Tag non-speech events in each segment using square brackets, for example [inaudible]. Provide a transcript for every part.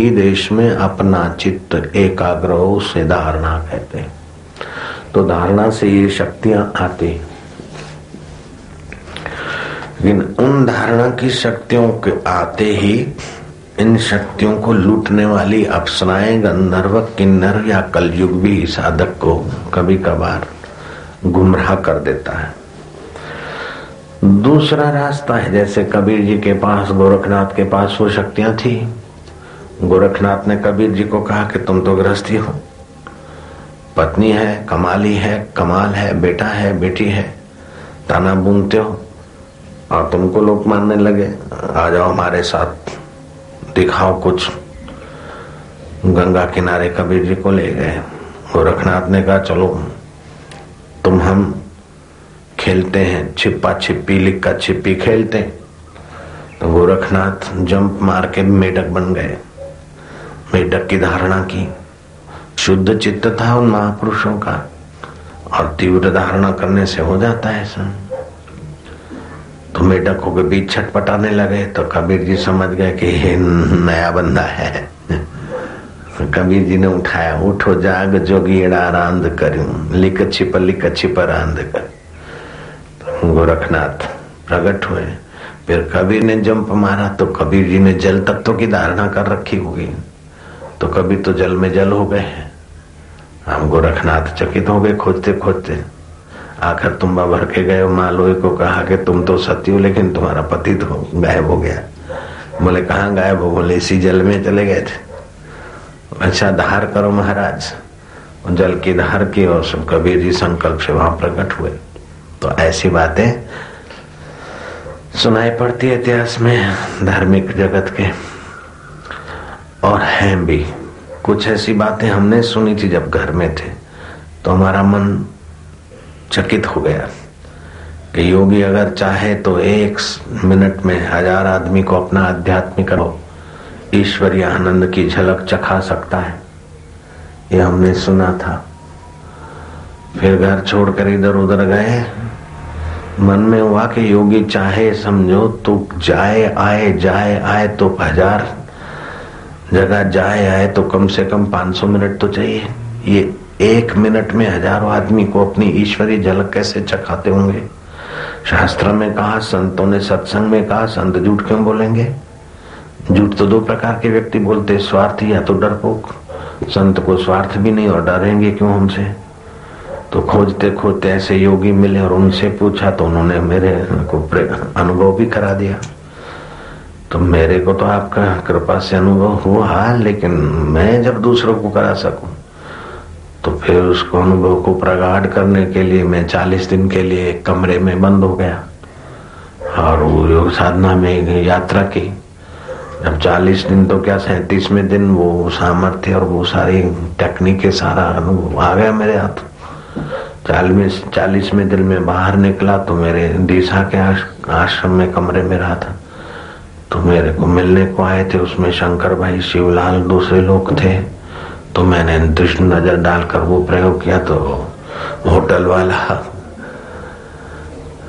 ही देश में अपना चित्त एकाग्र से धारणा कहते हैं। तो धारणा से ये शक्तियाँ आती लेकिन उन धारणा की शक्तियों के आते ही इन शक्तियों को लूटने वाली अप्सराएँ, गंधर्व, किन्नर या कलयुग भी साधक को कभी कभार गुमराह कर देता है। दूसरा रास्ता है, जैसे कबीर जी के पास, गोरखनाथ के पास वो शक्तियाँ थी। गोरखनाथ ने कबीर जी को कहा कि तुम तो गृहस्थी हो। पत्नी है, कमाली है, कमाल है, बेटा है, बेटी है ताना बूनते हो और तुमको लोग मानने लगे, आ जाओ हमारे साथ, दिखाओ कुछ। गंगा किनारे कबीर जी को ले गए। गोरखनाथ ने कहा, चलो, तुम हम खेलते हैं छिपा छिपी लिक्का छिपी खेलते हैं। तो गोरखनाथ जंप मार के मेढक बन गए। मेढक की धारणा की। शुद्ध चित्त था उन महापुरुषों का, और तीव्र धारणा करने से हो जाता है सब तो मेढकों के बीच छटपटाने लगे तो कबीर जी समझ गए कि ये नया बंदा है। कबीर जी ने उठाया, उठो, जाग जोगीड़ा रांद करूँ लिख छिप लिख छिप, रांद कर। गोरखनाथ प्रकट हुए। फिर कबीर ने जंप मारा तो कबीर जी ने जल तत्व की धारणा कर रखी होगी। तो कभी तो जल में जल हो गए हैं। हम गोरखनाथ चकित हो गए खोजते खोजते। आखिर तुम भर के गए मालोई को कहा कि तुम तो सती हो, लेकिन तुम्हारा पति तो गायब हो गया। बोले, कहा गायब हो? बोले, इसी जल में चले गए थे। अच्छा धार करो महाराज। जल की धार की और सब कबीर जी संकल्प से वहाँ प्रकट हुए। तो ऐसी बातें सुनाई पड़ती है इतिहास में, धार्मिक जगत के, और हैं भी। कुछ ऐसी बातें हमने सुनी थी जब घर में थे तो हमारा मन चकित हो गया कि योगी अगर चाहे तो एक मिनट में हज़ार आदमी को अपना आध्यात्मिक ईश्वरीय आनंद की झलक चखा सकता है। ये हमने सुना था। फिर घर छोड़कर इधर उधर गए। मन में हुआ कि योगी चाहे समझो तो जाए, आए जाए, आए तो हज़ार जगह जाए आए तो कम से कम 500 मिनट तो चाहिए। ये एक मिनट में हज़ारों आदमी को अपनी ईश्वरी झलक कैसे चखाते होंगे? शास्त्र में कहा, संतों ने सत्संग में कहा, संत झूठ क्यों बोलेंगे? झूठ तो दो प्रकार के व्यक्ति बोलते स्वार्थी या तो डरपोक। संत को स्वार्थ भी नहीं और डरेंगे क्यों हमसे? तो खोजते खोजते ऐसे योगी मिले और उनसे पूछा तो उन्होंने मेरे को अनुभव भी करा दिया। तो मेरे को तो आपका कृपा से अनुभव हुआ, लेकिन मैं जब दूसरों को करा सकूँ तो फिर उसको अनुभव को प्रगाढ़ करने के लिए मैं चालीस दिन के लिए एक कमरे में बंद हो गया। और वो योग साधना में यात्रा की। जब चालीस दिन तो क्या सैतीसवें दिन वो सामर्थ्य और वो सारी टेक्निक सारा अनुभव आ गया मेरे हाथ। चालीस, चालीसवें दिन में बाहर निकला तो मेरे दिशा के आश्रम में कमरे में रहा था। तो मेरे को मिलने को आए थे, उसमें शंकर भाई, शिवलाल दूसरे लोग थे। तो मैंने दृष्ट नज़र डालकर वो प्रयोग किया तो होटल वाला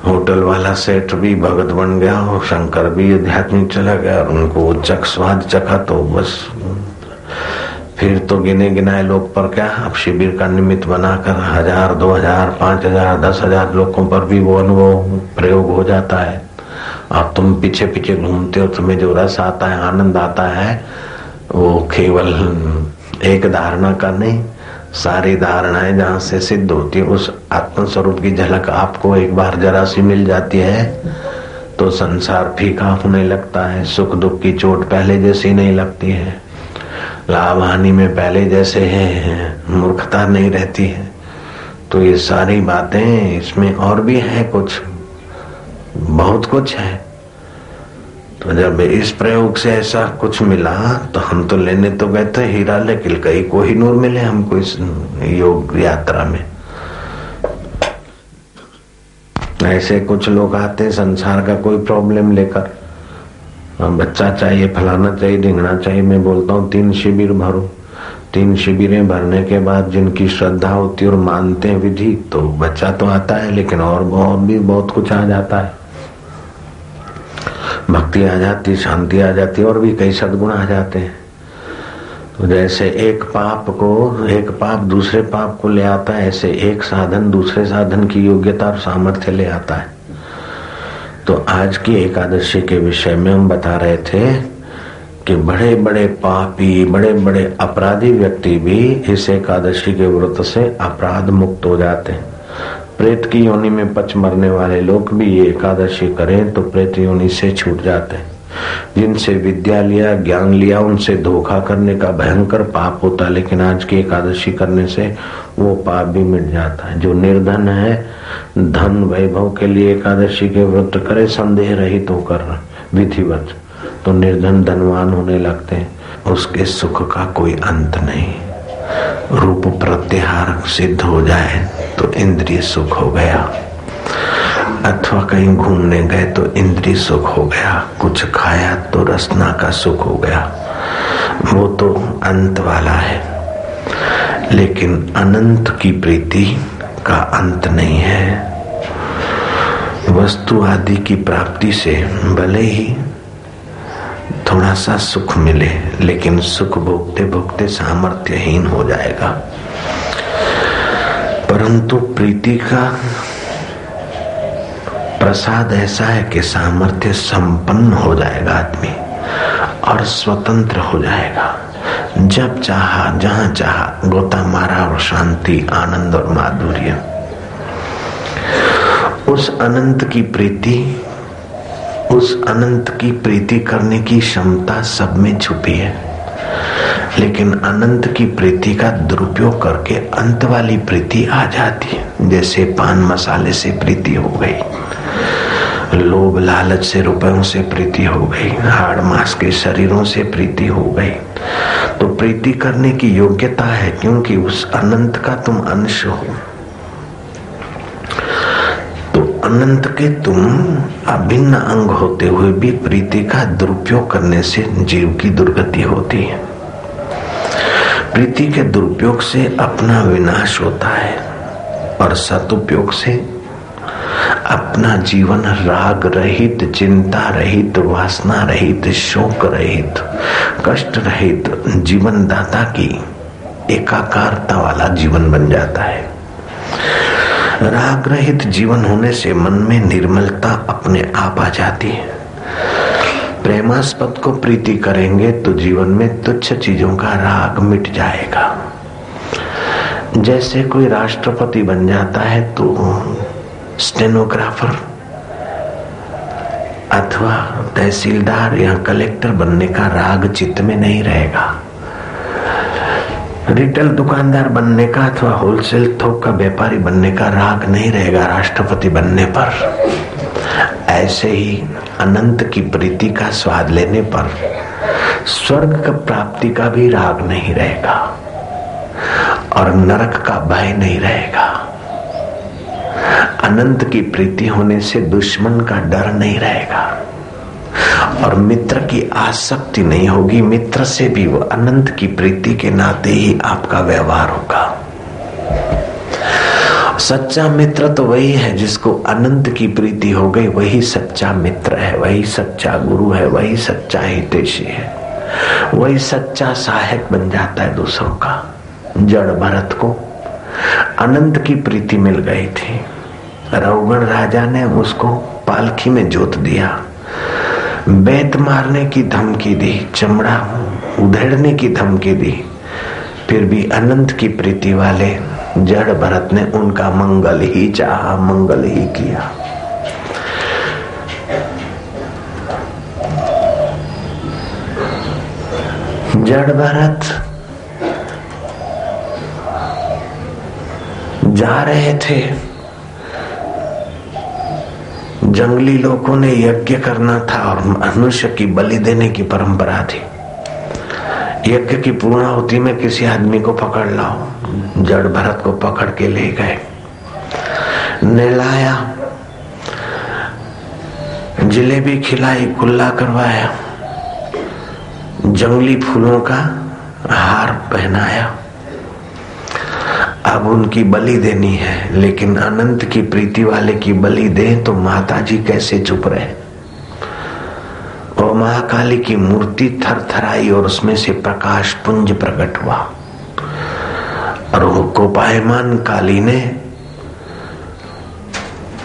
होटल वाला सेठ भी भगत बन गया और शंकर भी आध्यात्मिक चला गया और उनको चक स्वाद चखा तो बस। फिर तो गिने गिनाए लोग पर क्या, अब शिविर का निमित्त बनाकर हज़ार, दो हज़ार, पाँच हज़ार, दस हज़ार लोगों पर भी वो अनुभव, प्रयोग हो जाता है। अब तुम पीछे पीछे घूमते हो, तुम्हें जो रस आता है, आनंद आता है, वो केवल एक धारणा का नहीं, सारी धारणाएँ जहाँ से सिद्ध होती है, उस आत्म स्वरूप की झलक आपको एक बार जरा सी मिल जाती है तो संसार फीका होने लगता है, सुख दुख की चोट पहले जैसी नहीं लगती है लाभ हानि में पहले जैसे है, मूर्खता नहीं रहती है तो ये सारी बातें इसमें और भी है कुछ। बहुत कुछ है। तो जब इस प्रयोग से ऐसा कुछ मिला तो हम तो लेने तो गए थे हीरा लेकिन कहीं को ही नूर मिले हमको इस योग यात्रा में। ऐसे कुछ लोग आते संसार का कोई प्रॉब्लम लेकर। हाँ, बच्चा चाहिए फलाना चाहिए ढिंगना चाहिए मैं बोलता हूँ तीन शिविर भरो। तीन शिविरें भरने के बाद जिनकी श्रद्धा होती है और मानते हैं विधि तो बच्चा तो आता है लेकिन और बहुत भी बहुत कुछ आ जाता है। भक्ति आ जाती, शांति आ जाती, और भी कई सदगुण आ जाते हैं। तो जैसे एक पाप को, एक पाप दूसरे पाप को ले आता है, ऐसे एक साधन दूसरे साधन की योग्यता और सामर्थ्य ले आता है। तो आज की एकादशी के विषय में हम बता रहे थे कि बड़े बड़े पापी बड़े बड़े अपराधी व्यक्ति भी इस एकादशी के व्रत से अपराध मुक्त हो जाते हैं। प्रेत की योनि में पच मरने वाले लोग भी ये एकादशी करें तो प्रेत योनि से छूट जाते हैं। जिनसे विद्या लिया, ज्ञान लिया, उनसे धोखा करने का भयंकर पाप होता है। लेकिन आज की एकादशी करने से वो पाप भी मिट जाता है। जो निर्धन है, धन वैभव के लिए एकादशी के व्रत करे, संदेह रहित तो होकर विधिवत तो निर्धन धनवान होने लगते हैं। उसके सुख का कोई अंत नहीं। रूप प्रत्याहार सिद्ध हो जाए तो इंद्रिय सुख हो गया। अथवा कहीं घूमने गए तो इंद्री सुख हो गया। कुछ खाया तो रसना का सुख हो गया। वो तो अंत वाला है। लेकिन अनंत की प्रीति का अंत नहीं है। वस्तु आदि की प्राप्ति से भले ही थोड़ा सा सुख मिले, लेकिन सुख भोगते भोगते सामर्थ्यहीन हो जाएगा। परंतु प्रीति का प्रसाद ऐसा है कि सामर्थ्य संपन्न हो जाएगा आदमी और स्वतंत्र हो जाएगा। जब चाहा, जहाँ चाहा, गोता मारा और शांति, आनंद और माधुर्य। उस अनंत की प्रीति उस अनंत की प्रीति करने की क्षमता सब में छुपी है। लेकिन अनंत की प्रीति का दुरुपयोग करके अंत वाली प्रीति आ जाती है, जैसे पान मसाले से प्रीति हो गई। लोभ लालच से रुपयों से प्रीति हो गई, हाड़ मास के शरीरों से प्रीति हो गई। तो प्रीति करने की योग्यता है, क्योंकि उस अनंत का तुम अंश हो। अनंत के तुम अभिन्न अंग होते हुए भी प्रीति का दुरुपयोग करने से जीव की दुर्गति होती है। प्रीति के दुरुपयोग से अपना विनाश होता है और सदुपयोग से अपना जीवन राग रहित, चिंता रहित, वासना रहित, शोक रहित, कष्ट रहित जीवन दाता की एकाकारता वाला जीवन बन जाता है। राग रहित जीवन होने से मन में निर्मलता अपने आप आ जाती है। प्रेमास्पद को प्रीति करेंगे तो जीवन में तुच्छ चीज़ों का राग मिट जाएगा। जैसे कोई राष्ट्रपति बन जाता है तो स्टेनोग्राफर अथवा तहसीलदार या कलेक्टर बनने का राग चित्त में नहीं रहेगा। रिटेल दुकानदार बनने का अथवा होलसेल थोक का व्यापारी बनने का राग नहीं रहेगा राष्ट्रपति बनने पर। ऐसे ही अनंत की प्रीति का स्वाद लेने पर स्वर्ग का प्राप्ति का भी राग नहीं रहेगा और नरक का भय नहीं रहेगा। अनंत की प्रीति होने से दुश्मन का डर नहीं रहेगा। और मित्र की आसक्ति नहीं होगी, मित्र से भी वो अनंत की प्रीति के नाते ही आपका व्यवहार होगा। सच्चा मित्र तो वही है जिसको अनंत की प्रीति हो गई, वही सच्चा मित्र है, वही सच्चा गुरु है, वही सच्चा हितेशी है। वही सच्चा सहायक बन जाता है दूसरों का। जड़ भरत को अनंत की प्रीति मिल गई थी। रवगण राजा ने उसको पालखी में जोत दिया। बेत मारने की धमकी दी, चमड़ा उधेड़ने की धमकी दी। फिर भी अनंत की प्रीति वाले जड़ भरत ने उनका मंगल ही चाहा, मंगल ही किया। जड़ भरत जा रहे थे। जंगली लोगों ने यज्ञ करना था और मनुष्य की बलि देने की परंपरा थी। यज्ञ की पूर्णाहुति में किसी आदमी को पकड़ लाओ। जड़ भरत को पकड़ के ले गए। नहलाया। जिलेबी खिलाई, कुल्ला करवाया। जंगली फूलों का हार पहनाया। अब उनकी बलि देनी है, लेकिन अनंत की प्रीति वाले की बलि दे तो माता जी कैसे चुप रहे? वो महाकाली की मूर्ति थर थराई और उसमें से प्रकाश पुंज प्रकट हुआ। और वो कोपायमान काली ने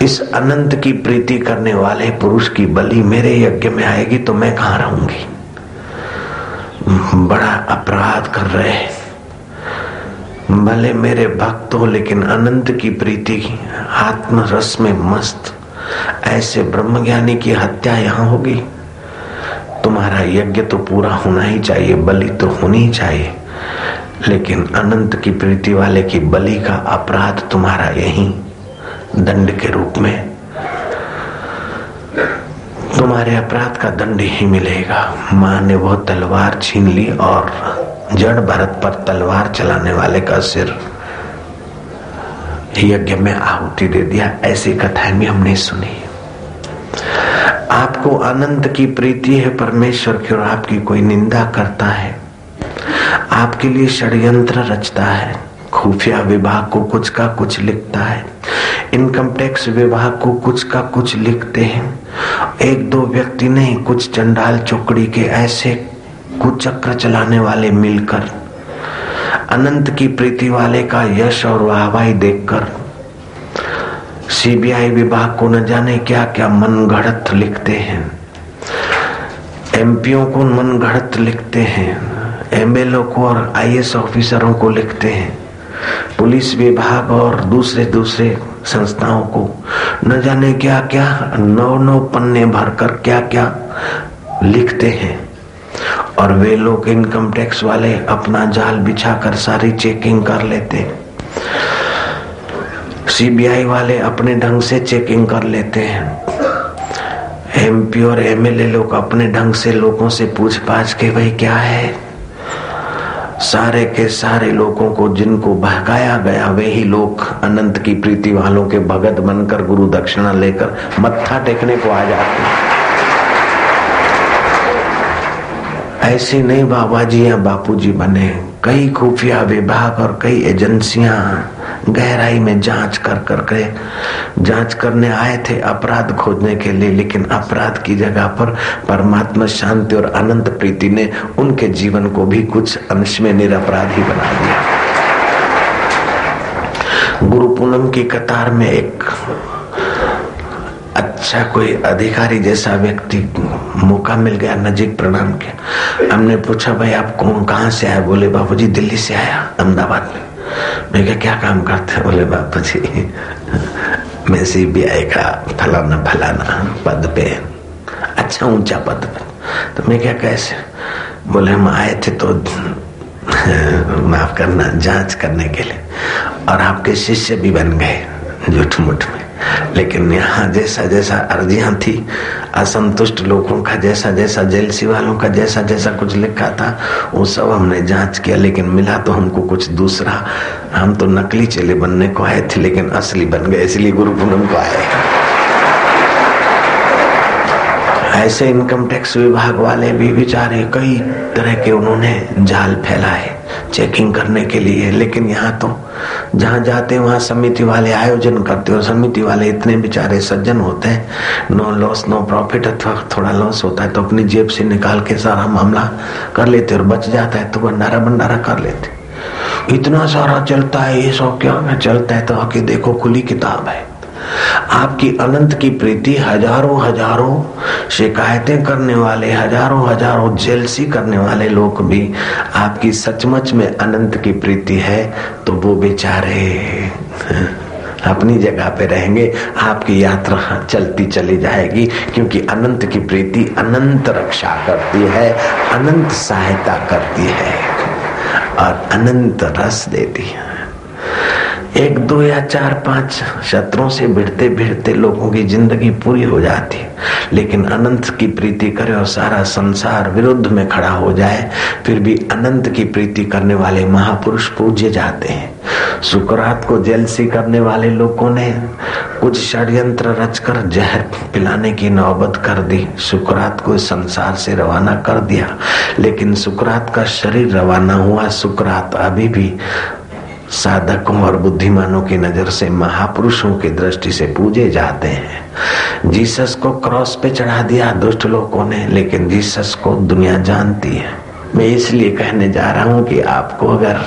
इस अनंत की प्रीति करने वाले पुरुष की बलि मेरे यज्ञ में आएगी तो मैं कहा रहूँगी? बड़ा अपराध कर रहे भले मेरे भक्त हो, लेकिन अनंत की प्रीति आत्म रस में मस्त। ऐसे ब्रह्मज्ञानी की हत्या यहाँ होगी। तुम्हारा यज्ञ तो पूरा होना ही चाहिए, बलि तो होनी चाहिए। लेकिन अनंत की प्रीति वाले की बलि का अपराध तुम्हारा यही, दंड के रूप में। तुम्हारे अपराध का दंड ही मिलेगा। माँ ने वह तलवार छीन ली और जड़ भरत पर तलवार चलाने वाले का सिर। यज्ञ में आहुति दे दिया, ऐसी कथाएँ भी हमने सुनी। आपको अनंत की प्रीति है, परमेश्वर की और आपकी कोई निंदा करता है। आपके लिए षड्यंत्र रचता है, खुफिया विभाग को कुछ का कुछ लिखता है। इनकम टैक्स विभाग को कुछ का कुछ लिखते हैं। एक दो व्यक्ति नहीं, कुछ चंडाल चौकड़ी के ऐसे कुचक्र चलाने वाले मिलकर, अनंत की प्रीति वाले का यश और वाहवाही देखकर, सीबीआई विभाग को न जाने क्या क्या मन घड़त लिखते हैं। एमपीओ को मन घड़त लिखते हैं, एमएलओ को और आईएएस ऑफिसरों को लिखते हैं। पुलिस विभाग और दूसरे दूसरे संस्थाओं को न जाने क्या क्या नौ नौ पन्ने भरकर क्या क्या लिखते हैं। और वे लोग इनकम टैक्स वाले अपना जाल बिछाकर सारी चेकिंग कर लेते। सीबीआई वाले अपने ढंग से चेकिंग कर लेते। हैं एमपी और एमएलए लोग अपने ढंग से लोगों से पूछ पाछ के भाई क्या है? सारे के सारे लोगों को जिनको बहकाया गया वे ही लोग अनंत की प्रीति वालों के भगत बनकर गुरु दक्षिणा लेकर मत्था टेकने को आ जाते। हैं ऐसे नहीं बाबा जी या बापू जी बने। कई खुफिया विभाग और कई एजेंसियाँ गहराई में जाँच कर कर के जाँच करने आए थे अपराध खोजने के लिए, लेकिन अपराध की जगह पर परमात्मा शांति और अनंत प्रीति ने उनके जीवन को भी कुछ अंश में निरपराधी बना दिया। गुरु पूनम की कतार में एक अच्छा कोई अधिकारी जैसा व्यक्ति मौका मिल गया, नजीक प्रणाम किया। हमने पूछा, भाई, आप कौन, कहाँ से आए? बोले बाबू जी दिल्ली से आया, अहमदाबाद में। मैं क्या क्या काम करते हैं? बोले बाबू जी मैं सीबीआई का फलाना फलाना पद पे अच्छा ऊँचा पद पे। तो मैं क्या कैसे? बोले, हम आए थे तो [laughs] माफ़ करना, जाँच करने के लिए। और आपके शिष्य भी बन गए झूठ मुठ में। लेकिन यहाँ जैसा जैसा अर्जियाँ थी, असंतुष्ट लोगों का जैसा जैसा जेलसी वालों का जैसा जैसा कुछ लिखा था, वो सब हमने जाँच किया, लेकिन मिला तो हमको कुछ दूसरा। हम तो नकली चेले बनने को आए थे, लेकिन असली बन गए, इसलिए गुरु पूनम को आए। ऐसे इनकम टैक्स विभाग वाले भी बेचारे कई तरह के उन्होंने जाल फैलाए। चेकिंग करने के लिए। लेकिन यहाँ तो जहाँ जाते हैं, वहाँ समिति वाले आयोजन करते और समिति वाले इतने बेचारे सज्जन होते हैं। नो लॉस नो प्रॉफिट अथवा थोड़ा लॉस होता है तो अपनी जेब से निकाल के सारा मामला कर लेते और बच जाता है तो भंडारा भंडारा कर लेते इतना सारा चलता है, ये सब क्या चलता है तो आके देखो खुली किताब है। आपकी अनंत की प्रीति हज़ारों हज़ारों शिकायतें करने वाले, हज़ारों हज़ारों जेलसी करने वाले लोग भी आपकी सचमुच में अनंत की प्रीति है तो वो बेचारे [laughs] अपनी जगह पे रहेंगे, आपकी यात्रा चलती चली जाएगी, क्योंकि अनंत की प्रीति अनंत रक्षा करती है, अनंत सहायता करती है, और अनंत रस देती है। एक, दो या चार, पाँच शत्रुओं से भिड़ते भिड़ते लोगों की ज़िंदगी पूरी हो जाती है। लेकिन अनंत की प्रीति करे और सारा संसार विरुद्ध में खड़ा हो जाए, फिर भी अनंत की प्रीति करने वाले महापुरुष पूज्य जाते हैं। सुकरात को जेलसी करने वाले लोगों ने कुछ षड्यंत्र रचकर जहर पिलाने की नौबत कर दी। सुकरात को संसार से रवाना कर दिया। लेकिन सुकरात का शरीर रवाना हुआ। सुकरात अभी भी साधकों और बुद्धिमानों की नज़र से महापुरुषों की दृष्टि से पूजे जाते हैं। जीसस को क्रॉस पे चढ़ा दिया दुष्ट लोगों ने, लेकिन जीसस को दुनिया जानती है। मैं इसलिए कहने जा रहा हूँ कि आपको अगर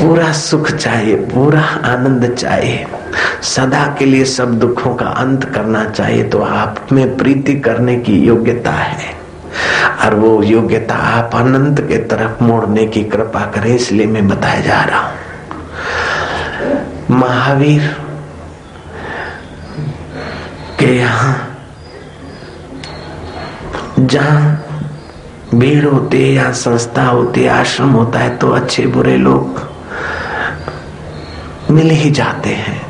पूरा सुख चाहिए, पूरा आनंद चाहिए, सदा के लिए सब दुखों का अंत करना चाहिए तो आप में प्रीति करने की योग्यता है। और वो योग्यता आप अनंत के तरफ़ मोड़ने की कृपा करें, इसलिए मैं बताया जा रहा हूँ। महावीर के यहाँ, जहाँ भीड़ होती है या संस्था होती है, आश्रम होता है तो अच्छे बुरे लोग मिल ही जाते हैं।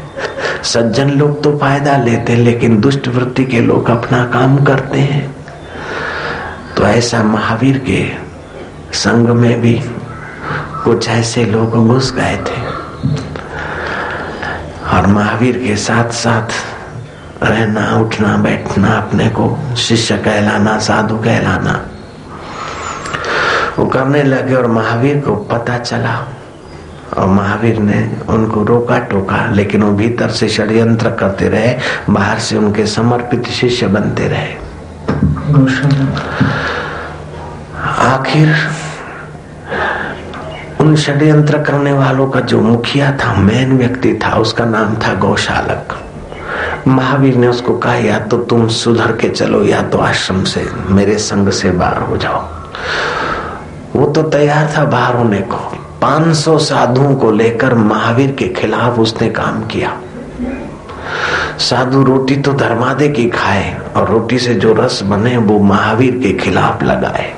सज्जन लोग तो फ़ायदा लेते हैं, लेकिन दुष्ट वृत्ति के लोग अपना काम करते हैं। तो ऐसा महावीर के संग में भी कुछ ऐसे लोग घुस गए थे। और महावीर के साथ साथ रहना, उठना, बैठना, अपने को शिष्य कहलाना, साधु कहलाना, वो करने लगे और महावीर को पता चला। और महावीर ने उनको रोका टोका लेकिन वो भीतर से षड्यंत्र करते रहे, बाहर से उनके समर्पित शिष्य बनते रहे। आखिर उन षड्यंत्र करने वालों का जो मुखिया था मेन व्यक्ति था, उसका नाम था गौशालक। महावीर ने उसको कहा, या तो तुम सुधर के चलो, या तो आश्रम से, मेरे संग से बाहर हो जाओ। वो तो तैयार था बाहर होने को। 500 साधुओं को लेकर महावीर के खिलाफ उसने काम किया। साधु रोटी तो धर्मादे की खाए और रोटी से जो रस बने वो महावीर के खिलाफ लगाए।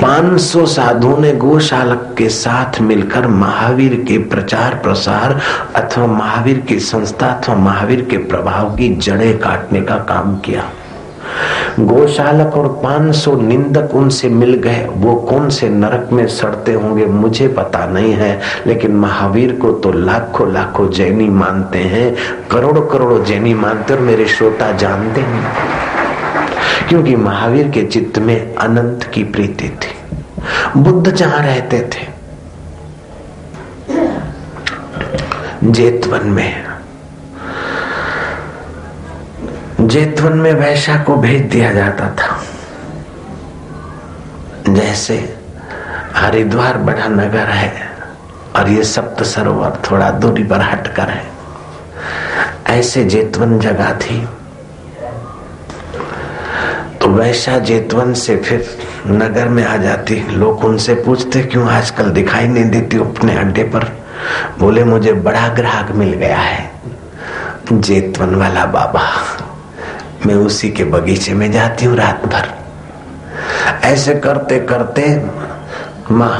500 साधुओं ने गोशालक के साथ मिलकर महावीर के प्रचार प्रसार अथवा महावीर की संस्था अथवा महावीर के प्रभाव की जड़ें काटने का काम किया। गोशालक और 500 निंदक उनसे मिल गए। वो कौन से नरक में सड़ते होंगे मुझे पता नहीं है, लेकिन महावीर को तो लाखों लाखों जैनी मानते हैं करोड़ों करोड़ों जैनी मानते और मेरे श्रोता जानते हैं, क्योंकि महावीर के चित्त में अनंत की प्रीति थी। बुद्ध जहाँ रहते थे, जेतवन में। जेतवन में वैशा को भेज दिया जाता था। जैसे हरिद्वार बड़ा नगर है और ये सप्त सरोवर थोड़ा दूरी पर हटकर है। ऐसे जेतवन जगह थी। तो वैशा जेतवन से फिर नगर में आ जाती। लोग उनसे पूछते, क्यों आजकल दिखाई नहीं देती अपने अड्डे पर? बोले, मुझे बड़ा ग्राहक मिल गया है। जेतवन वाला बाबा। मैं उसी के बगीचे में जाती हूँ रात भर। ऐसे करते करते माँ,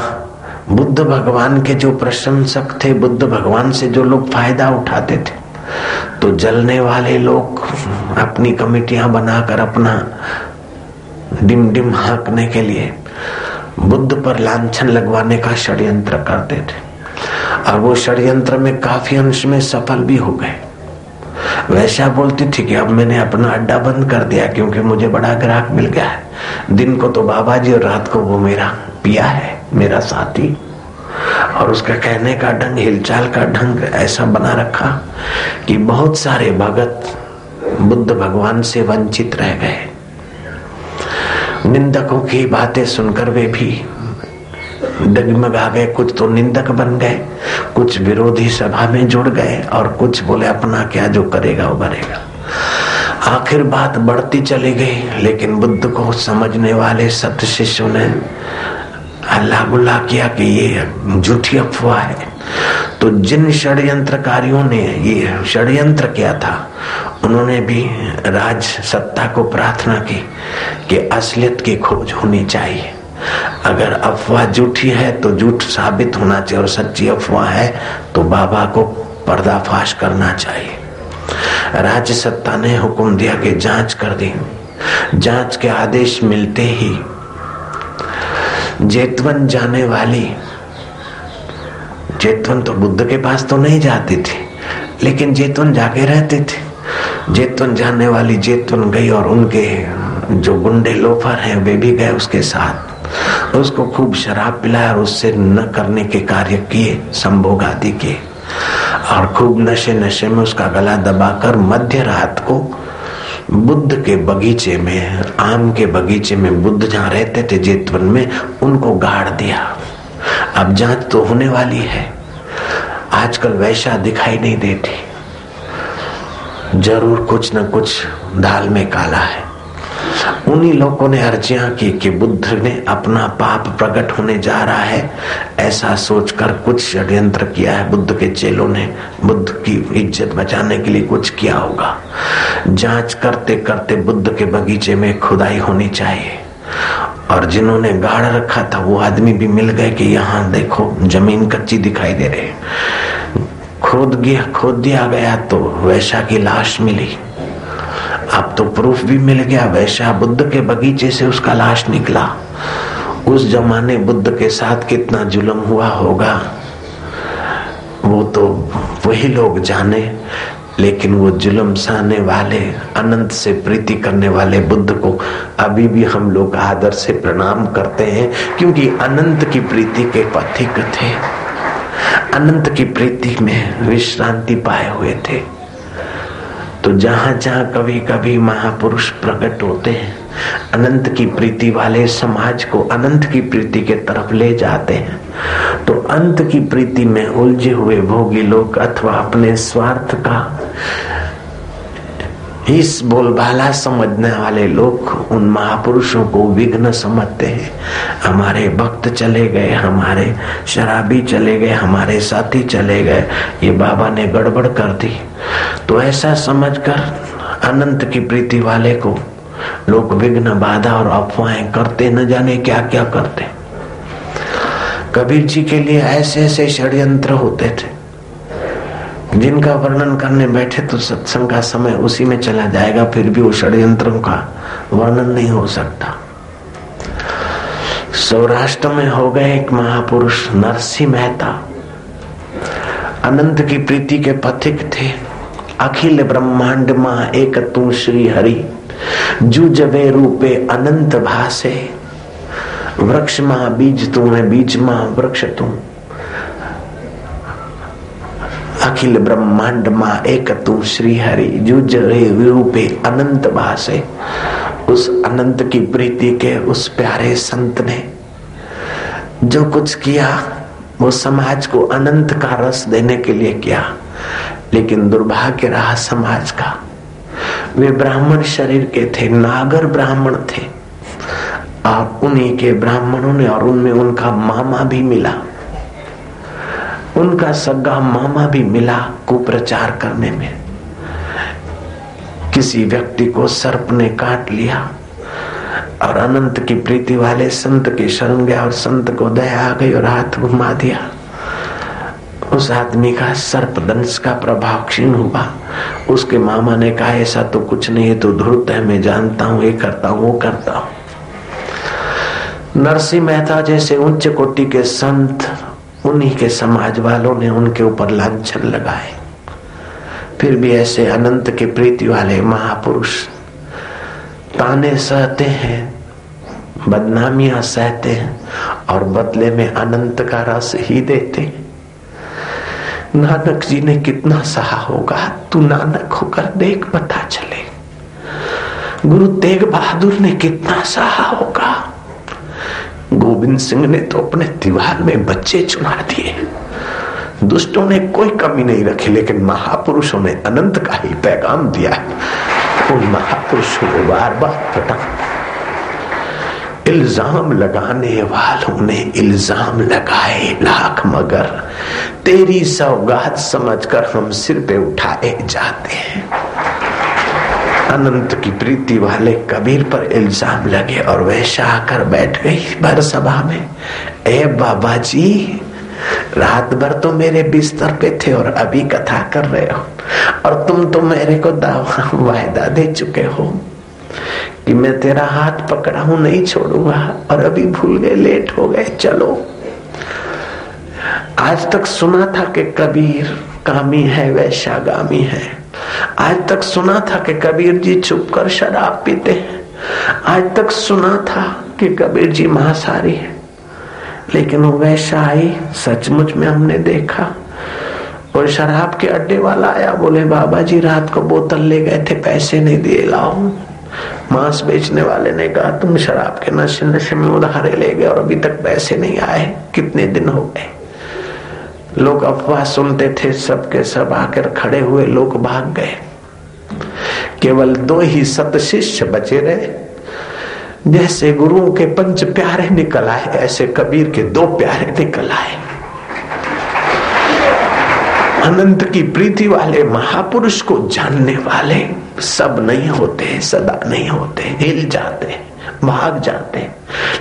बुद्ध भगवान के जो प्रशंसक थे, बुद्ध भगवान से जो लोग फ़ायदा उठाते थे तो जलने वाले लोग अपनी कमेटियाँ बनाकर अपना डिम डिम हाँकने के लिए बुद्ध पर लांछन लगवाने का षड्यंत्र करते थे। और वो षड्यंत्र में काफ़ी अंश में सफल भी हो गए। वैसा बोलती थी कि अब मैंने अपना अड्डा बंद कर दिया क्योंकि मुझे बड़ा ग्राहक मिल गया है। दिन को तो बाबा जी और रात को वो मेरा पिया है, मेरा साथी। और उसका कहने का ढंग, हिलचाल का ढंग ऐसा बना रखा कि बहुत सारे भगत बुद्ध भगवान से वंचित रह गए। निंदकों की बातें सुनकर वे भी डगमगा गए कुछ तो निंदक बन गए, कुछ विरोधी सभा में जुड़ गए और कुछ बोले, अपना क्या जो करेगा, वो करेगा आखिर बात बढ़ती चली गई, लेकिन बुद्ध को समझने वाले सत्य शिष्यों ने अल्लाह गुल्ला किया कि ये झूठी अफवाह है। तो जिन षड्यंत्रकारियों ने ये षड्यंत्र किया था, उन्होंने भी राज सत्ता को प्रार्थना की कि असलियत की खोज होनी चाहिए। अगर अफवाह झूठी है तो झूठ साबित होना चाहिए और सच्ची अफवाह है तो बाबा को पर्दाफाश करना चाहिए। राज्य सत्ता ने हुक्म दिया कि जाँच कर दी। जाँच के आदेश मिलते ही जेतवन जाने वाली, जेतवन तो बुद्ध के पास तो नहीं जाती थी, लेकिन जेतवन जाके रहते थे। जेतवन जाने वाली जेतवन गई और उनके जो गुंडे लोफर हैं, वे भी गए उसके साथ। उसको खूब शराब पिलाया और उससे न करने के कार्य किए संभोग आदि किए। और खूब नशे नशे में उसका गला दबाकर मध्य रात को बुद्ध के बगीचे में, आम के बगीचे में बुद्ध जहाँ रहते थे जेतवन में, उनको गाड़ दिया। अब जाँच तो होने वाली है। आजकल वैसा दिखाई नहीं देती। ज़रूर कुछ न कुछ दाल में काला है। उन्हीं लोगों ने अर्जियाँ की कि बुद्ध ने अपना पाप प्रकट होने जा रहा है। ऐसा सोचकर कुछ षड्यंत्र किया है बुद्ध के चेलों ने। बुद्ध की इज़्ज़त बचाने के लिए कुछ किया होगा। जाँच करते करते बुद्ध के बगीचे में खुदाई होनी चाहिए। और जिन्होंने गाड़ रखा था, वो आदमी भी मिल गए कि यहाँ देखो, ज़मीन कच्ची दिखाई दे रही। खोद गया, खोद दिया गया तो वैशा की लाश मिली। अब तो प्रूफ भी मिल गया। वैशा बुद्ध के बगीचे से उसका लाश निकला। उस जमाने बुद्ध के साथ कितना जुल्म हुआ होगा? वो तो वही लोग जाने, लेकिन वो जुल्म सहने वाले, अनंत से प्रीति करने वाले बुद्ध को अभी भी हम लोग आदर से प्रणाम करते हैं, क्योंकि अनंत की प्रीति के पथिक थे। अनंत की प्रीति में विश्रांति पाए हुए थे। तो जहाँ जहाँ कभी कभी महापुरुष प्रकट होते हैं, अनंत की प्रीति वाले समाज को अनंत की प्रीति के तरफ़ ले जाते हैं। तो अंत की प्रीति में उलझे हुए भोगी लोग अथवा अपने स्वार्थ का इस बोलबाला समझने वाले लोग उन महापुरुषों को विघ्न समझते हैं। हमारे भक्त चले गए, हमारे शराबी चले गए, हमारे साथी चले गए। ये बाबा ने गड़बड़ कर दी। तो ऐसा समझकर अनंत की प्रीति वाले को लोग विघ्न, बाधा और अफवाहें करते न जाने क्या क्या करते। कबीर जी के लिए ऐसे ऐसे षड्यंत्र होते थे। जिनका वर्णन करने बैठे तो सत्संग का समय उसी में चला जाएगा, फिर भी वो षड्यंत्रों का वर्णन नहीं हो सकता। सौराष्ट्र में हो गए एक महापुरुष नरसिंह मेहता। अनंत की प्रीति के पथिक थे। अखिल ब्रह्मांड माँ एक तू श्री हरि। जवे रूपे अनंत भासे। वृक्ष माँ बीज तू है, बीज माँ वृक्ष तू। अखिल ब्रह्मांड माँ एक तू श्री हरि जुज रूपे अनंत भाषे उस अनंत की प्रीति के उस प्यारे संत ने जो कुछ किया, वो समाज को अनंत का रस देने के लिए किया। लेकिन दुर्भाग्य रहा समाज का। वे ब्राह्मण शरीर के थे, नागर ब्राह्मण थे। और उन्हीं के ब्राह्मणों ने और उनमें उनका मामा भी मिला। उनका सगा मामा भी मिला कुप्रचार करने में। किसी व्यक्ति को सर्प ने काट लिया और अनंत की प्रीति वाले संत की शरण गया और संत को दया आ गई और हाथ घुमा दिया। उस आदमी का सर्प दंश का प्रभाव क्षीण हुआ। उसके मामा ने कहा, ऐसा तो कुछ नहीं है तो ध्रुत है, मैं जानता हूँ, ये करता हूँ, वो करता हूँ। नरसिंह मेहता जैसे उच्च कोटि के संत उन्हीं के समाज वालों ने उनके ऊपर लांछन लगाए। फिर भी ऐसे अनंत के प्रीति वाले महापुरुष ताने सहते हैं, बदनामियाँ सहते हैं और बदले में अनंत का रस ही देते नानक जी ने कितना सहा होगा, तू नानक होकर देख पता चले। गुरु तेग बहादुर ने कितना सहा होगा। गोविंद सिंह ने तो अपने दीवार में बच्चे चुना दिए। दुष्टों ने कोई कमी नहीं रखी, लेकिन महापुरुषों ने अनंत का ही पैगाम दिया उन महापुरुषों को बार बार पता इल्ज़ाम लगाने वालों ने इल्ज़ाम लगाए लाख मगर। तेरी सौगात समझकर हम सिर पे उठाए जाते हैं। अनंत की प्रीति वाले कबीर पर इल्ज़ाम लगे और वैशा आकर बैठ गई भर सभा में। ए बाबा जी, रात भर तो मेरे बिस्तर पे थे और अभी कथा कर रहे हो और तुम तो मेरे को दावा, वायदा दे चुके हो कि मैं तेरा हाथ पकड़ा हूँ नहीं छोड़ूँगा और अभी भूल गए, लेट हो गए, चलो। आज तक सुना था कि कबीर कामी है, वैशागामी है। आज तक सुना था कि कबीर जी छुपकर शराब पीते हैं। आज तक सुना था कि कबीर जी महासारी है। लेकिन वो आई सचमुच में हमने देखा। और शराब के अड्डे वाला आया, बोले, बाबा जी, रात को बोतल ले गए थे, पैसे नहीं दिए, लाओ। मांस बेचने वाले ने कहा, तुम शराब के नशे नशे में उधारे ले गए और अभी तक पैसे नहीं आए। कितने दिन हो गए? लोग अफवाह सुनते थे, सबके सब आकर खड़े हुए, लोग भाग गए। केवल दो ही सत शिष्य बचे रहे। जैसे गुरुओं के पंच प्यारे निकल आए, ऐसे कबीर के दो प्यारे निकल आए। अनंत की प्रीति वाले महापुरुष को जानने वाले सब नहीं होते, सदा नहीं होते, हिल जाते। भाग जाते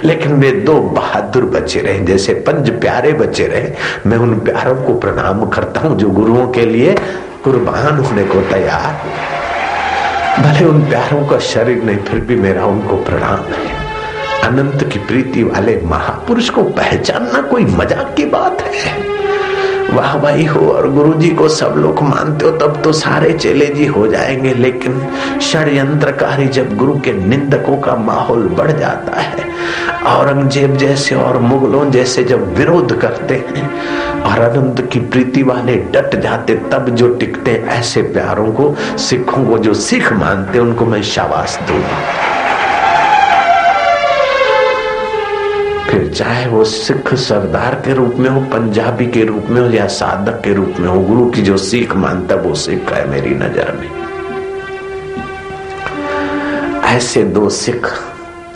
लेकिन वे दो बहादुर बचे रहे, जैसे पंच प्यारे बचे रहे। मैं उन प्यारों को प्रणाम करता हूँ जो गुरुओं के लिए कुर्बान होने को तैयार भले उन प्यारों का शरीर नहीं, फिर भी मेरा उनको प्रणाम है। अनंत की प्रीति वाले महापुरुष को पहचानना कोई मज़ाक की बात है। वाह भाई हो, और गुरु जी को सब लोग मानते हो, तब तो सारे चेले जी हो जाएँगे, लेकिन षड्यंत्रकारी जब गुरु के निंदकों का माहौल बढ़ जाता है, औरंगज़ेब जैसे और मुगलों जैसे जब विरोध करते हैं, और अनंत की प्रीति वाले डट जाते, तब जो टिकते, ऐसे प्यारों को, सिखों को जो सिख मानते, उनको मैं शाबाश दूँगा। चाहे वो सिख सरदार के रूप में हो, पंजाबी के रूप में हो, या साधक के रूप में हो, गुरु की जो सीख मानता वो सिख है मेरी नज़र में। ऐसे दो सिख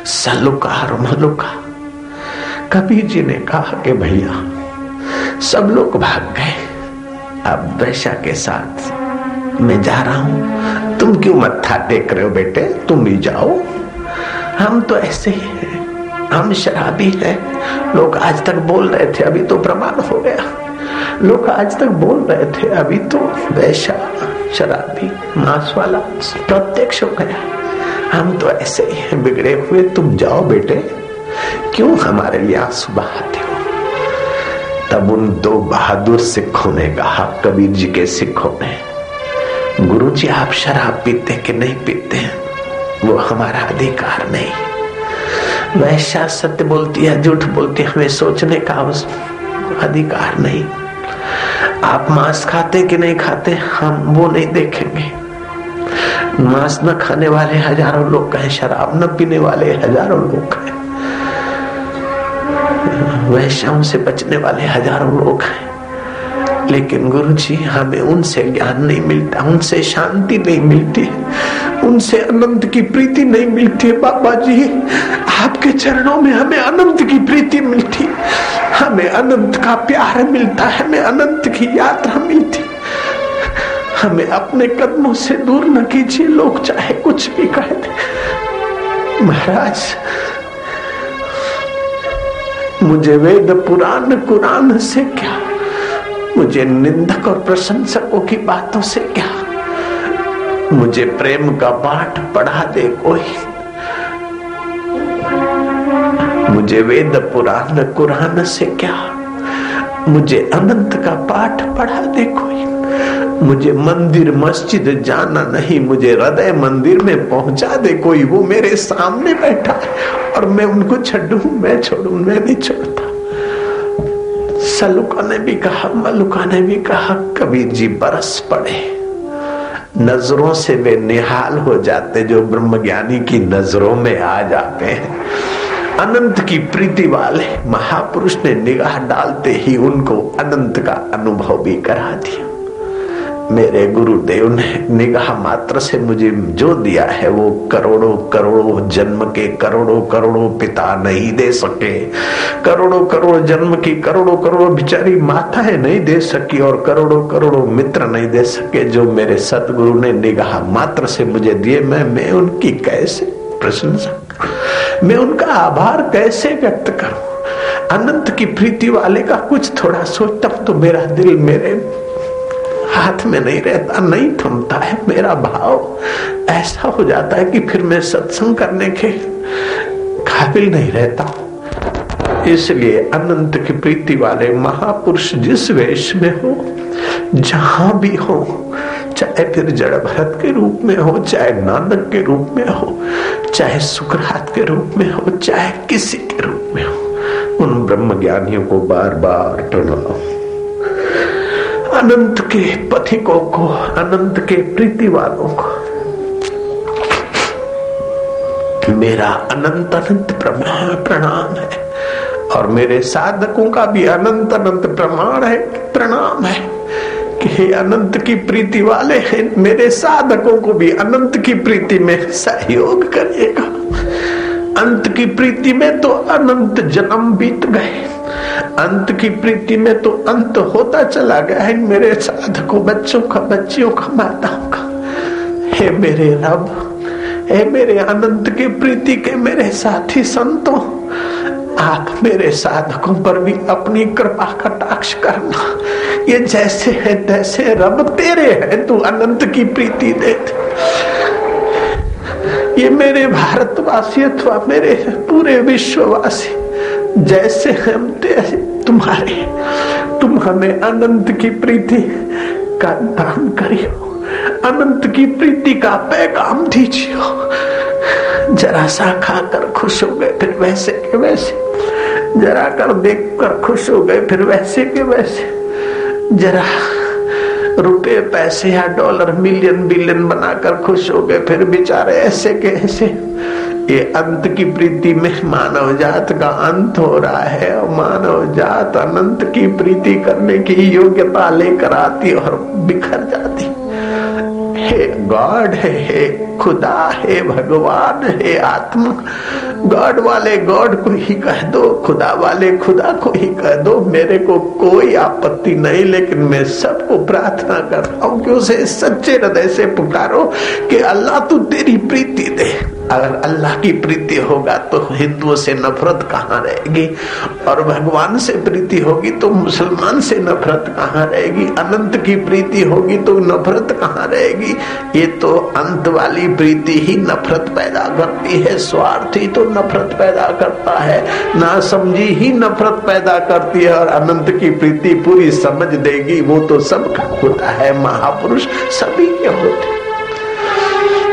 सलुका और मलुका कबीर जी ने कहा कि भैया, सब लोग भाग गए। अब वैशा के साथ मैं जा रहा हूँ। तुम क्यों मत्था टेक रहे हो बेटे? तुम भी जाओ। हम तो ऐसे ही हैं। हम शराबी हैं। लोग आज तक बोल रहे थे, अभी तो प्रमाण हो गया। लोग आज तक बोल रहे थे, अभी तो वैशा, शराबी मांस वाला प्रत्यक्ष हो गया। हम तो ऐसे ही हैं, बिगड़े हुए। तुम जाओ बेटे, क्यों हमारे लिए आँसू बहाते हो? तब उन दो बहादुर सिखों ने कहा, कबीर जी के सिखों ने गुरु जी आप शराब पीते कि नहीं पीते वो हमारा अधिकार नहीं। वैश्या सत्य बोलती है, झूठ बोलती है, हमें सोचने का अधिकार नहीं। आप मांस खाते कि नहीं खाते, हम वो नहीं देखेंगे। मांस न खाने वाले हज़ारों लोग हैं, शराब न पीने वाले हज़ारों लोग हैं। वैश्याओं से बचने वाले हज़ारों लोग हैं। लेकिन गुरु जी हमें उनसे ज्ञान नहीं मिलता, उनसे शांति नहीं मिलती उनसे अनंत की प्रीति नहीं मिलती है, बाबा जी। आपके चरणों में हमें अनंत की प्रीति मिलती हमें अनंत का प्यार मिलता है, हमें अनंत की यात्रा मिलती हमें अपने कदमों से दूर न कीजिए, लोग चाहे कुछ भी कह। महाराज, मुझे वेद पुराण कुरान से क्या मुझे निंदक और प्रशंसकों की बातों से क्या? मुझे प्रेम का पाठ पढ़ा दे कोई। मुझे वेद पुराण, कुरान से क्या? मुझे अनंत का पाठ पढ़ा दे कोई। मुझे मंदिर, मस्जिद जाना नहीं। मुझे हृदय मंदिर में पहुँचा दे कोई। वो मेरे सामने बैठा है और मैं उनको छू मैं छोड़ू, मैं नहीं छोड़ता। सलुका ने भी कहा मलुका ने भी कहा कबीर जी बरस पड़े। नज़रों से वे निहाल हो जाते जो ब्रह्मज्ञानी की नज़रों में आ जाते हैं। अनंत की प्रीति वाले महापुरुष ने निगाह डालते ही उनको अनंत का अनुभव भी करा दिया। मेरे गुरुदेव ने निगाह मात्र से मुझे जो दिया है, वो करोड़ों करोड़ों जन्म के करोड़ों करोड़ों पिता नहीं दे सके। करोड़ों करोड़ जन्म की करोड़ों करोड़ों बिचारी माताएँ नहीं दे सकी और करोड़ों करोड़ों मित्र नहीं दे सके जो मेरे सतगुरु ने निगाह मात्र से मुझे दिए। मैं मैं उनकी कैसे प्रशंसा मैं उनका आभार कैसे व्यक्त करूँ? अनंत की प्रीति वाले का कुछ थोड़ा सोचता तो मेरा दिल मेरे हाथ में नहीं रहता, नहीं थमता है मेरा भाव। ऐसा हो जाता है कि फिर मैं सत्संग करने के काबिल नहीं रहता। इसलिए अनंत की प्रीति वाले महापुरुष जिस वेश में हो, जहाँ भी हो, चाहे फिर जड़ भरत के रूप में हो, चाहे नानक के रूप में हो, चाहे सुकरात के रूप में हो, चाहे किसी के रूप में हो, उन ब्रह्म ज्ञानियों को बार बार प्रणाम अनंत के पथिकों को, अनंत के प्रीति वालों को। मेरा अनंत अनंत प्रणाम है। और मेरे साधकों का भी अनंत अनंत प्रमाण है, प्रणाम है। कि हे अनंत की प्रीति वाले हैं, मेरे साधकों को भी अनंत की प्रीति में सहयोग करिएगा। अंत की प्रीति में तो अनंत जन्म बीत गए। अंत की प्रीति में तो अंत होता चला गया है। मेरे साधकों, बच्चों का, बच्चियों का, माताओं का। हे मेरे रब, हे मेरे अनंत की प्रीति के मेरे साथी संतों, आप मेरे साधकों पर भी अपनी कृपा कटाक्ष करना। ये जैसे है, तैसे रब तेरे है, तू अनंत की प्रीति दे। ये मेरे भारतवासी अथवा मेरे पूरे विश्ववासी जैसे हम तैसे तुम्हारे, तुम हमें अनंत की प्रीति का दान करियो। अनंत की प्रीति का पैगाम दीजिए जरा सा खाकर खुश हो गए, फिर वैसे के वैसे। जरा कर देख कर खुश हो गए, फिर वैसे के वैसे। जरा रुपए, पैसे या डॉलर मिलियन बिलियन बनाकर खुश हो गए, फिर बेचारे ऐसे के ऐसे। ये अंत की प्रीति में मानव जात का अंत हो रहा है। और मानव जात अनंत की प्रीति करने की योग्यता लेकर आती और बिखर जाती। हे गॉड, है, हे खुदा, है भगवान, है आत्मा, गॉड वाले गॉड को ही कह दो, खुदा वाले खुदा को ही कह दो। मेरे को कोई आपत्ति नहीं, लेकिन मैं सबको प्रार्थना करता हूँ कि उसे सच्चे हृदय से पुकारो कि अल्लाह तू तेरी प्रीति दे। अगर अल्लाह की प्रीति होगा तो हिंदुओं से नफरत कहाँ रहेगी? और भगवान से प्रीति होगी तो मुसलमान से नफरत कहाँ रहेगी? अनंत की प्रीति होगी तो नफरत कहाँ रहेगी? ये तो अंत वाली प्रीति ही नफरत पैदा करती है। स्वार्थी तो नफरत पैदा करता है। ना समझी ही नफरत पैदा करती है और अनंत की प्रीति पूरी समझ देगी। वो तो सबका होता है। महापुरुष सभी के होते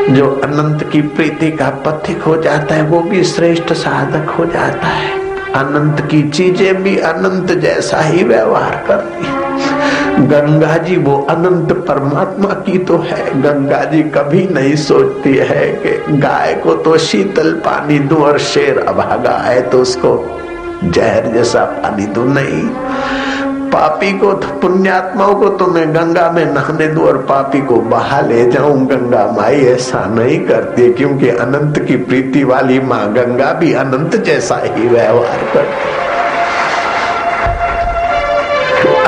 जो अनंत की प्रीति का पथिक हो जाता है, वो भी श्रेष्ठ साधक हो जाता है। अनंत की चीज़ें भी अनंत जैसा ही व्यवहार करती है। गंगा जी, वो अनंत परमात्मा की तो है। गंगा जी कभी नहीं सोचती है कि गाय को तो शीतल पानी दू और शेर अभागा है तो उसको जहर जैसा पानी दू। नहीं। पापी को, पुण्यात्माओं को तो मैं गंगा में नहाने दू और पापी को बहा ले जाऊँ। गंगा माई ऐसा नहीं करती, क्योंकि अनंत की प्रीति वाली माँ गंगा भी अनंत जैसा ही व्यवहार करती।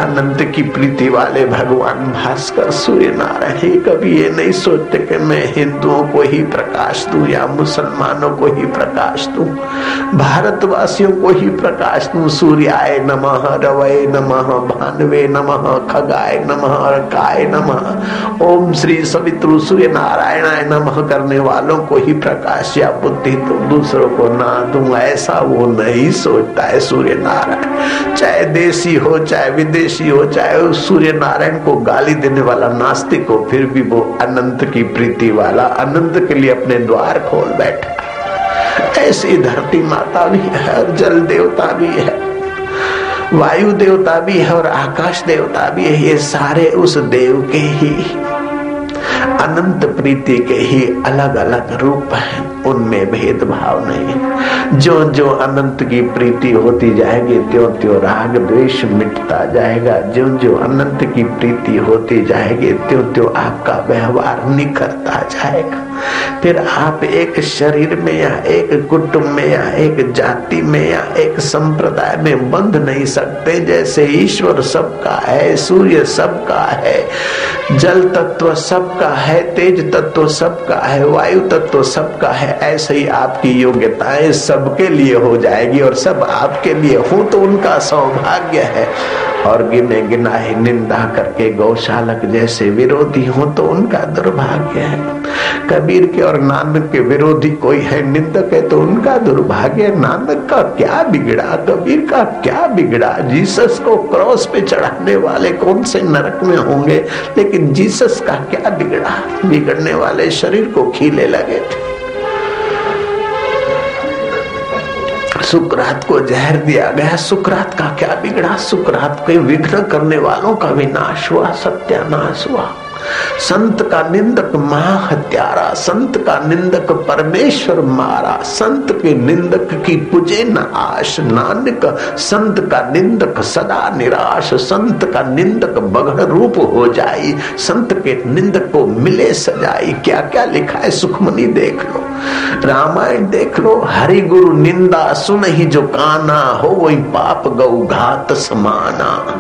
अनंत की प्रीति वाले भगवान भास्कर सूर्य नारायण कभी ये नहीं सोचते कि मैं हिंदुओं को ही प्रकाश दूँ या मुसलमानों को ही प्रकाश दूँ। भारतवासियों को ही प्रकाश दूँ। सूर्याय नमः, रवय नमः, भानवे नमः, खगाय नमः काय नमः। ओम श्री सवित्रु सूर्य नारायणाय नमः करने वालों को ही प्रकाश या बुद्धि तो दूसरों को ना दूँ। ऐसा वो नहीं सोचता है सूर्य नारायण चाहे देसी हो, चाहे विदेशी ऋषि हो, चाहे उस सूर्य नारायण को गाली देने वाला नास्तिक हो, फिर भी वो अनंत की प्रीति वाला, अनंत के लिए अपने द्वार खोल बैठा ऐसी धरती माता भी है, और जल देवता भी है, वायु देवता भी है, और आकाश देवता भी है, ये सारे उस देव के ही। अनंत प्रीति के ही अलग अलग रूप हैं। उनमें भेदभाव नहीं जो जो अनंत की प्रीति होती जाएगी त्यों त्यों राग द्वेष मिटता जाएगा। जो जो अनंत की प्रीति होती जाएगी त्यों त्यों आपका व्यवहार निखरता जाएगा। फिर आप एक शरीर में या एक कुटुंब में या एक जाति में या एक संप्रदाय में बंध नहीं सकते। जैसे ईश्वर सबका है, सूर्य सबका है, जल तत्व सबका है तेज तत्व सबका है, वायु तत्व सबका है, ऐसे ही आपकी योग्यताएँ सबके लिए हो जाएगी और सब आपके लिए हो तो उनका सौभाग्य है। और गिने गिनाए निंदा करके गौशालक जैसे विरोधी हो तो उनका दुर्भाग्य है। कबीर के और नानक के विरोधी कोई है निंदक है तो उनका दुर्भाग्य नानक का क्या बिगड़ा, कबीर का क्या बिगड़ा? जीसस को क्रॉस पे चढ़ाने वाले कौन से नरक में होंगे? लेकिन जीसस का क्या बिगड़ा? बिगड़ने वाले शरीर को खीले लगे। थे सुकरात को जहर दिया गया। सुकरात का क्या बिगड़ा? सुकरात के विघ्न करने वालों का विनाश हुआ, सत्यानाश हुआ। संत का निंदक महाहत्यारा, संत का निंदक परमेश्वर मारा, संत के निंदक की पुजे न आश, नानक, संत का निंदक सदा निराश, संत का निंदक बगड़ रूप हो जाई, संत के निंदक को मिले सजाई। क्या क्या लिखा है सुखमनी देख लो। रामायण देख लो हरि गुरु निंदा सुन ही जो काना हो, वही पाप गौ घात समाना।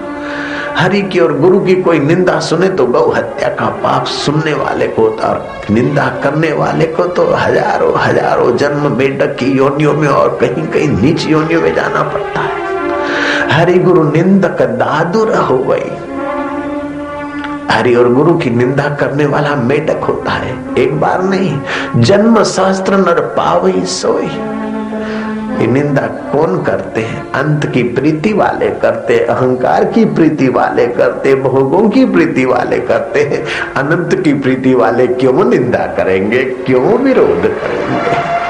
हरि की और गुरु की कोई निंदा सुने तो गौ हत्या का पाप सुनने वाले को और निंदा करने वाले को तो हज़ारों हज़ारों जन्म बेटक की योनियों में और कहीं कहीं नीच योनियों में जाना पड़ता है। हरि गुरु निंदक दादुर हो गई हरि और गुरु की निंदा करने वाला मेढक होता है। एक बार नहीं जन्म शास्त्र नर पावई सोई। की निंदा कौन करते हैं? अंत की प्रीति वाले करते, अहंकार की प्रीति वाले करते, भोगों की प्रीति वाले करते हैं। अनंत की प्रीति वाले क्यों निंदा करेंगे? क्यों विरोध करेंगे?